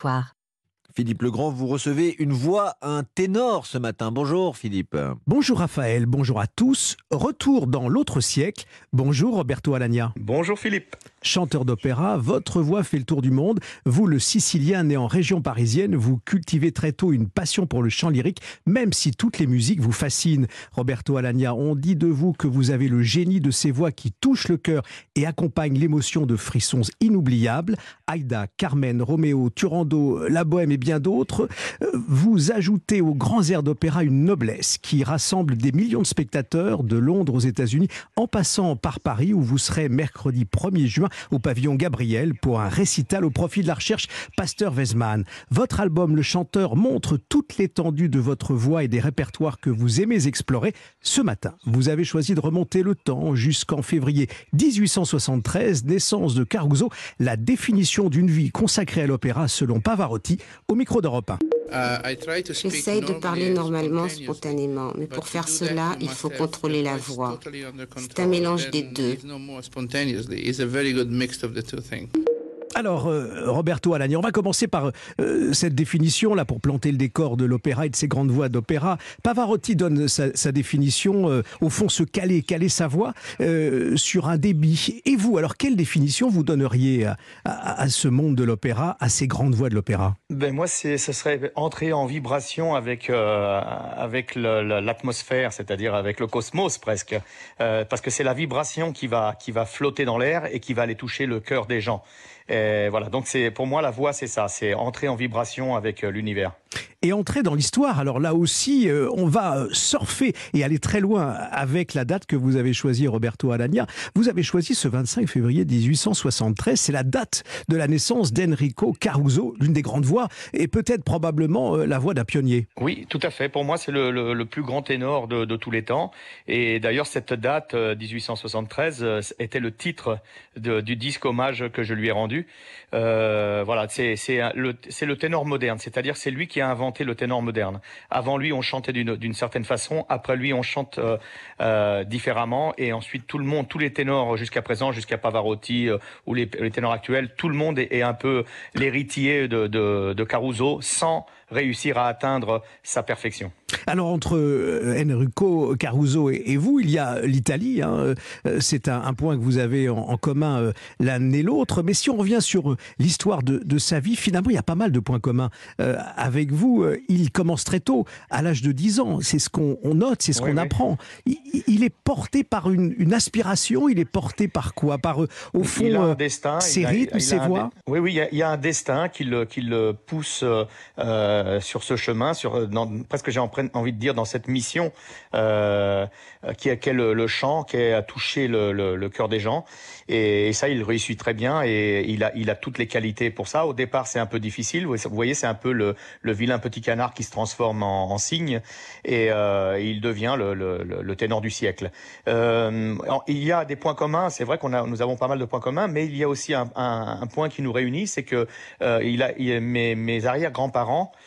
Poire. Philippe Legrand, vous recevez une voix, un ténor ce matin. Bonjour Philippe. Bonjour Raphaël, bonjour à tous. Retour dans l'autre siècle. Bonjour Roberto Alagna. Bonjour Philippe. Chanteur d'opéra, votre voix fait le tour du monde. Vous, le Sicilien né en région parisienne, vous cultivez très tôt une passion pour le chant lyrique, même si toutes les musiques vous fascinent. Roberto Alagna, on dit de vous que vous avez le génie de ces voix qui touchent le cœur et accompagnent l'émotion de frissons inoubliables. Aïda, Carmen, Roméo, Turando, La Bohème et bien d'autres. Euh, vous ajoutez aux grands airs d'opéra une noblesse qui rassemble des millions de spectateurs de Londres aux États-Unis en passant par Paris où vous serez mercredi 1er juin au pavillon Gabriel pour un récital au profit de la recherche Pasteur Weizmann. Votre album Le Chanteur montre toute l'étendue de votre voix et des répertoires que vous aimez explorer. Ce matin, vous avez choisi de remonter le temps jusqu'en février 1873, naissance de Caruso, la définition d'une vie consacrée à l'opéra selon Pavarotti, au micro d'Europe 1. J'essaye de parler normalement, spontanément, mais pour faire cela, il faut contrôler la voix. C'est un mélange des deux. Alors, euh, Roberto Alagna, on va commencer par euh, cette définition là pour planter le décor de l'opéra et de ses grandes voix d'opéra. Pavarotti donne sa, définition, euh, au fond, se caler, caler sa voix sur un débit. Et vous, alors, quelle définition vous donneriez à, ce monde de l'opéra, à ces grandes voix de l'opéra? Ben moi, ce serait entrer en vibration avec avec l'atmosphère, c'est-à-dire avec le cosmos presque, parce que c'est la vibration qui va qui va flotter dans l'air et qui va aller toucher le cœur des gens. Et voilà, donc c'est pour moi la voix, c'est ça, c'est entrer en vibration avec euh, l'univers et entrer dans l'histoire. Alors là aussi, euh, on va euh, surfer et aller très loin avec la date que vous avez choisie, Roberto Alagna. Vous avez choisi ce 25 février 1873. C'est la date de la naissance d'Enrico Caruso, l'une des grandes voix et peut-être probablement euh, la voix d'un pionnier. Oui, tout à fait. Pour moi, c'est le, plus grand ténor de, tous les temps. Et d'ailleurs, cette date, 1873, était le titre du disque hommage que je lui ai rendu. Voilà, c'est le, le ténor moderne, c'est-à-dire c'est lui qui a inventé le ténor moderne. Avant lui, on chantait d'une certaine façon. Après lui, on chante euh, euh, différemment. Et ensuite, tout le monde, tous les ténors jusqu'à présent, jusqu'à Pavarotti euh, ou les, ténors actuels, tout le monde est, un peu l'héritier de, de, de Caruso sans réussir à atteindre sa perfection. Alors entre euh, Enrico Caruso et, vous, il y a l'Italie. Hein. Euh, c'est un, point que vous avez en, commun euh, l'un et l'autre. Mais si on revient sur l'histoire de, sa vie, finalement, il y a pas mal de points communs avec vous. Il commence très tôt, à l'âge de 10 ans. C'est ce qu'on note, c'est ce qu'on apprend. Il, est porté par une, aspiration. Il est porté par quoi? Par au fond ses rythmes, ses voix. Oui, oui, il y, a, un destin qui le, qui le pousse sur ce chemin, sur presque j'ai envie de dire, dans cette mission euh, qui, est, le, chant, qui a touché le, le, cœur des gens. Et, ça, il réussit très bien et il a, il a toutes les qualités pour ça. Au départ, c'est un peu difficile. Vous voyez, c'est un peu le, le vilain petit canard qui se transforme en, en cygne et euh, il devient le, le, ténor du siècle. Euh, il y a des points communs. C'est vrai qu'on a, nous avons pas mal de points communs, mais il y a aussi un, un, point qui nous réunit, c'est que euh, il a, il, mes, mes arrière-grands-parents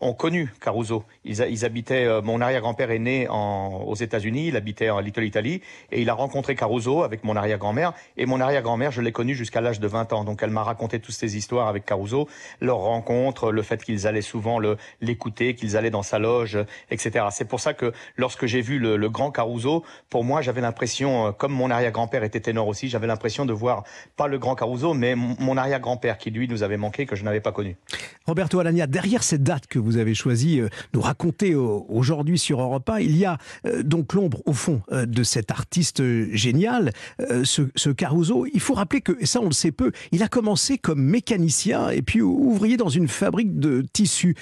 ont connu Caruso. Ils, habitaient, euh, mon arrière-grand-père est né aux États-Unis, il habitait en Little Italy, et il a rencontré Caruso avec mon arrière-grand-mère. Et mon arrière-grand-mère, je l'ai connu jusqu'à l'âge de 20 ans. Donc elle m'a raconté toutes ces histoires avec Caruso, leur rencontre, le fait qu'ils allaient souvent l'écouter, qu'ils allaient dans sa loge, etc. C'est pour ça que lorsque j'ai vu le, le, grand Caruso, pour moi, j'avais l'impression, euh, comme mon arrière-grand-père était ténor aussi, j'avais l'impression de voir pas le grand Caruso, mais mon arrière-grand-père qui lui nous avait manqué, que je n'avais pas connu. Roberto Alagna, derrière cette date que vous vous avez choisi euh, nous raconter aujourd'hui sur Europe 1, il y a euh, donc l'ombre au fond euh, de cet artiste génial, ce, Caruso. Il faut rappeler que, et ça on le sait peu, il a commencé comme mécanicien et puis ouvrier dans une fabrique de tissus.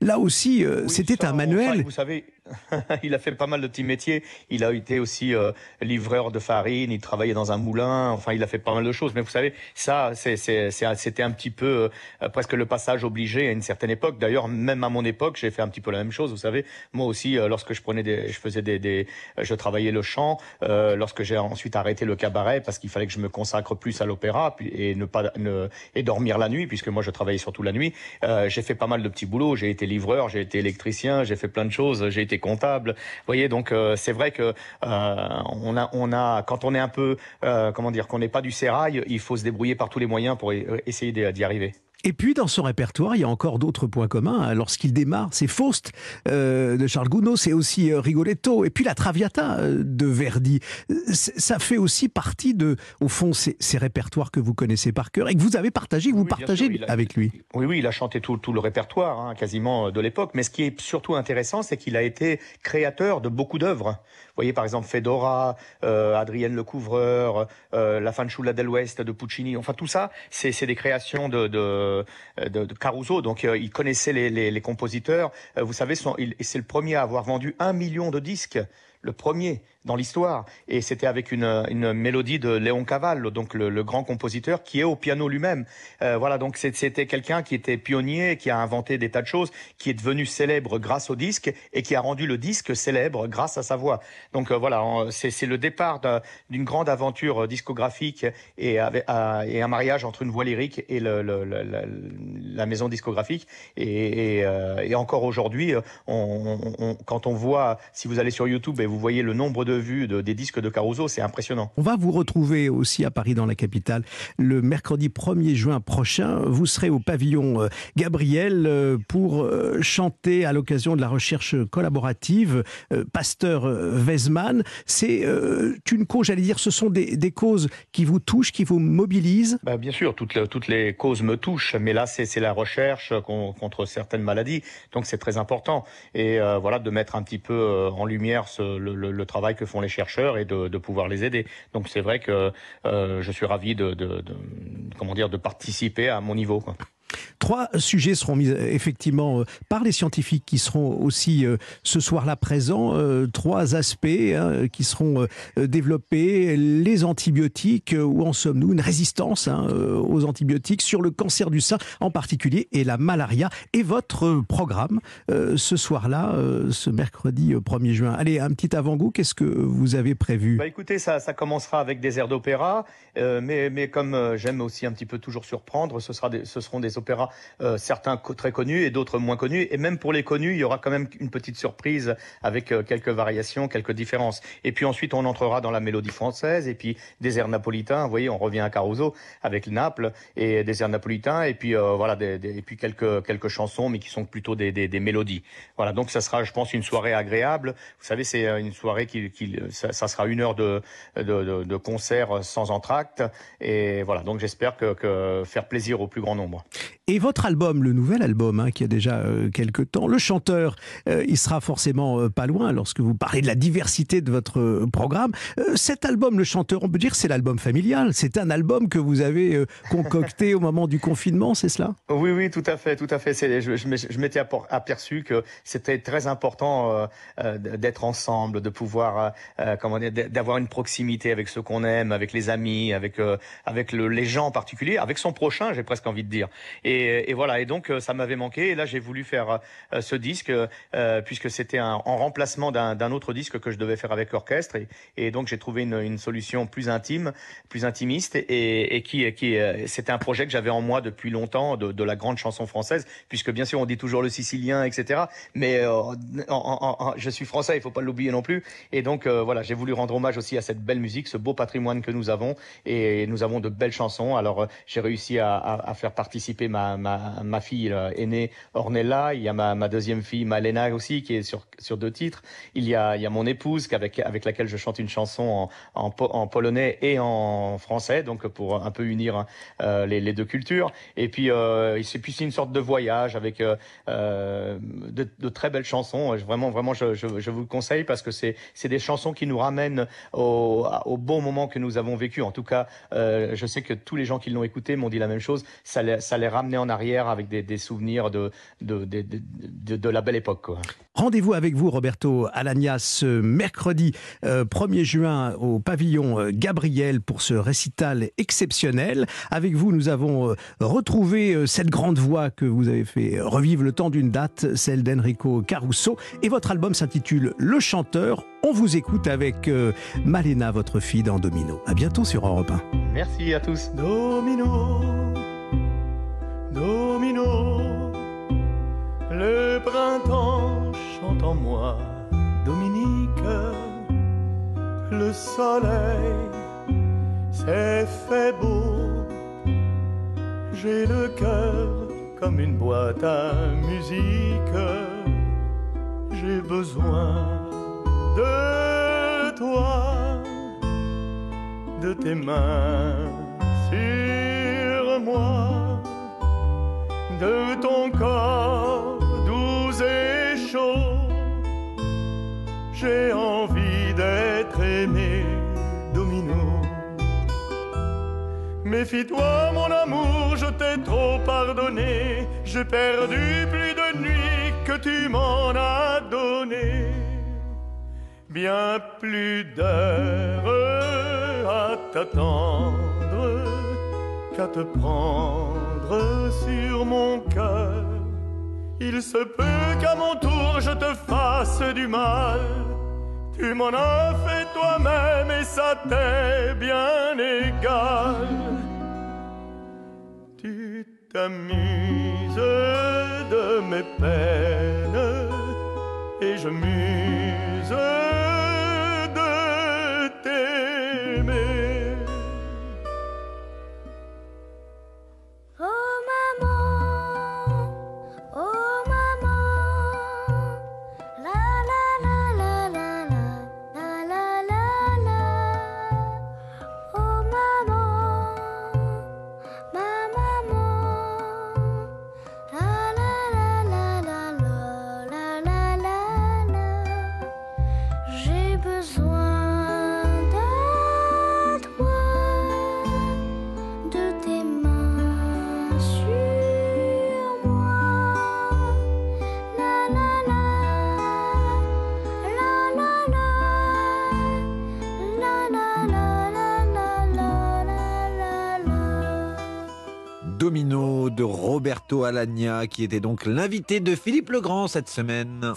là aussi, c'était un manuel. vous savez, il a fait pas mal de petits métiers. Il a été aussi euh, livreur de farine, il travaillait dans un moulin. Enfin, il a fait pas mal de choses. Mais vous savez, ça, c'était un petit peu euh, presque le passage obligé à une certaine époque. D'ailleurs, même à mon époque, j'ai fait un petit peu la même chose. Vous savez, moi aussi, euh, lorsque je prenais des, je faisais des, des je travaillais le chant. lorsque j'ai ensuite arrêté le cabaret parce qu'il fallait que je me consacre plus à l'opéra et ne pas ne, et dormir la nuit puisque moi je travaillais surtout la nuit. j'ai fait pas mal de petits boulots. J'ai été livreur, j'ai été électricien, j'ai fait plein de choses. J'ai été comptable. Vous voyez, donc euh, c'est vrai que euh, on a, on a, quand on est un peu, euh, comment dire, qu'on n'est pas du sérail, il faut se débrouiller par tous les moyens pour essayer d'y arriver. Et puis dans son répertoire, il y a encore d'autres points communs. Lorsqu'il démarre, c'est Faust euh, de Charles Gounod, c'est aussi euh, Rigoletto, et puis la Traviata euh, de Verdi. Ça fait aussi partie de, au fond, ces, répertoires que vous connaissez par cœur et que vous avez partagé, que vous partagez avec lui. Oui, oui, il a chanté tout, tout le répertoire, hein, quasiment de l'époque. Mais ce qui est surtout intéressant, c'est qu'il a été créateur de beaucoup d'œuvres. Vous voyez par exemple Fedora, Adrienne Le Couvreur, La Fanciulla del West de Puccini. Enfin tout ça, c'est des créations de, de, de, Caruso. Donc il connaissait les, compositeurs. vous savez, c'est le premier à avoir vendu un million de disques le premier dans l'histoire. Et c'était avec une, une, mélodie de Léon Caval, donc le, grand compositeur, qui est au piano lui-même. Euh, voilà, donc c'était quelqu'un qui était pionnier, qui a inventé des tas de choses, qui est devenu célèbre grâce au disque et qui a rendu le disque célèbre grâce à sa voix. Donc euh, voilà, c'est le départ d'une grande aventure discographique et, avec, et, un mariage entre une voix lyrique et le, la maison discographique. Et, et, euh, et encore aujourd'hui, on, quand on voit, si vous allez sur YouTube et vous vous voyez le nombre de vues des disques de Caruso, c'est impressionnant. On va vous retrouver aussi à Paris dans la capitale le mercredi 1er juin prochain. Vous serez au pavillon euh, Gabriel euh, pour euh, chanter à l'occasion de la recherche collaborative Pasteur Weizmann. C'est une cause, j'allais dire, ce sont des, causes qui vous touchent, qui vous mobilisent? Bah, Bien sûr, toutes, toutes les causes me touchent, mais là, c'est la recherche contre certaines maladies, donc c'est très important. Et voilà, de mettre un petit peu en lumière ce, le, travail que font les chercheurs et de, pouvoir les aider. Donc c'est vrai que euh, je suis ravi de, comment dire de participer à mon niveau. Trois sujets seront mis effectivement euh, par les scientifiques qui seront aussi euh, ce soir-là présents. Euh, trois aspects hein, qui seront développés les antibiotiques, où en sommes-nous? Une résistance hein, aux antibiotiques sur le cancer du sein en particulier et la malaria. Et votre programme ce soir-là, ce mercredi 1er juin. Allez, un petit avant-goût. Qu'est-ce que vous avez prévu? Bah Écoutez, ça commencera avec des airs d'opéra, mais, mais comme j'aime aussi un petit peu toujours surprendre, ce, sera ce seront des opéras euh, certains très connus et d'autres moins connus. Et même pour les connus, il y aura quand même une petite surprise avec euh, quelques variations, quelques différences. Et puis ensuite, on entrera dans la mélodie française et puis des airs napolitains. Vous voyez, on revient à Caruso avec Naples et des airs napolitains et puis euh, voilà, des, et puis quelques quelques chansons, mais qui sont plutôt des, des, des, mélodies. Voilà, donc ça sera, je pense, une soirée agréable. Vous savez, c'est une soirée qui, qui ça, ça, sera une heure de, de, de, de concert sans entracte. Et voilà, donc j'espère que, que faire plaisir au plus grand nombre. Et votre album, le nouvel album, hein, qui a déjà euh, quelques temps, le chanteur, euh, il sera forcément euh, pas loin lorsque vous parlez de la diversité de votre programme. cet album, le chanteur, on peut dire c'est l'album familial. C'est un album que vous avez concocté au moment du confinement, c'est cela? Oui, oui, tout à fait, tout à fait. Je, je, m'étais aperçu que c'était très important d'être ensemble, de pouvoir, comment dire, d'avoir une proximité avec ceux qu'on aime, avec les amis, avec avec le, les gens en particulier, avec son prochain, j'ai presque envie de dire. Et et, voilà. Et donc euh, ça m'avait manqué. Et là j'ai voulu faire euh, ce disque euh, puisque c'était en remplacement d'un autre disque que je devais faire avec l'orchestre. Et, donc j'ai trouvé une, solution plus intime, plus intimiste et, qui, qui c'était un projet que j'avais en moi depuis longtemps de, la grande chanson française. Puisque bien sûr on dit toujours le sicilien, etc. Mais je suis français, il faut pas l'oublier non plus. Et donc voilà, j'ai voulu rendre hommage aussi à cette belle musique, ce beau patrimoine que nous avons. Et nous avons de belles chansons. Alors j'ai réussi à, à faire participer ma ma, fille aînée Ornella, il y a ma, deuxième fille Malena aussi qui est sur, sur deux titres. Il y a, il y a mon épouse avec, avec laquelle je chante une chanson en, en, polonais et en français, donc pour un peu unir euh, les, deux cultures. Et puis euh, c'est puis une sorte de voyage avec euh, de, très belles chansons. Vraiment, vraiment, je, je, vous le conseille parce que c'est des chansons qui nous ramènent au, au bon moment que nous avons vécu. En tout cas, je sais que tous les gens qui l'ont écouté m'ont dit la même chose. Ça les, ça les ramenait en arrière avec des, souvenirs de, de, de, la belle époque. Rendez-vous avec vous, Roberto Alagna, ce mercredi 1er euh, juin au pavillon euh, Gabriel pour ce récital exceptionnel. Avec vous, nous avons euh, retrouvé cette grande voix que vous avez fait revivre le temps d'une date, celle d'Enrico Caruso. Et votre album s'intitule Le Chanteur. On vous écoute avec Malena, votre fille dans Domino. À bientôt sur Europe 1. Merci à tous. Domino, moi, Dominique, le soleil s'est fait beau. J'ai le cœur comme une boîte à musique. J'ai besoin de toi, de tes mains Méfie-toi, mon amour, je t'ai trop pardonné. J'ai perdu plus de nuits que tu m'en as donné. Bien plus d'heures à t'attendre qu'à te prendre sur mon cœur. Il se peut qu'à mon tour je te fasse du mal. Tu m'en as fait toi-même et ça t'est bien égal. Tu t'amuses de mes peines et je muse Roberto Alagna, qui était donc l'invité de Philippe Legrand cette semaine.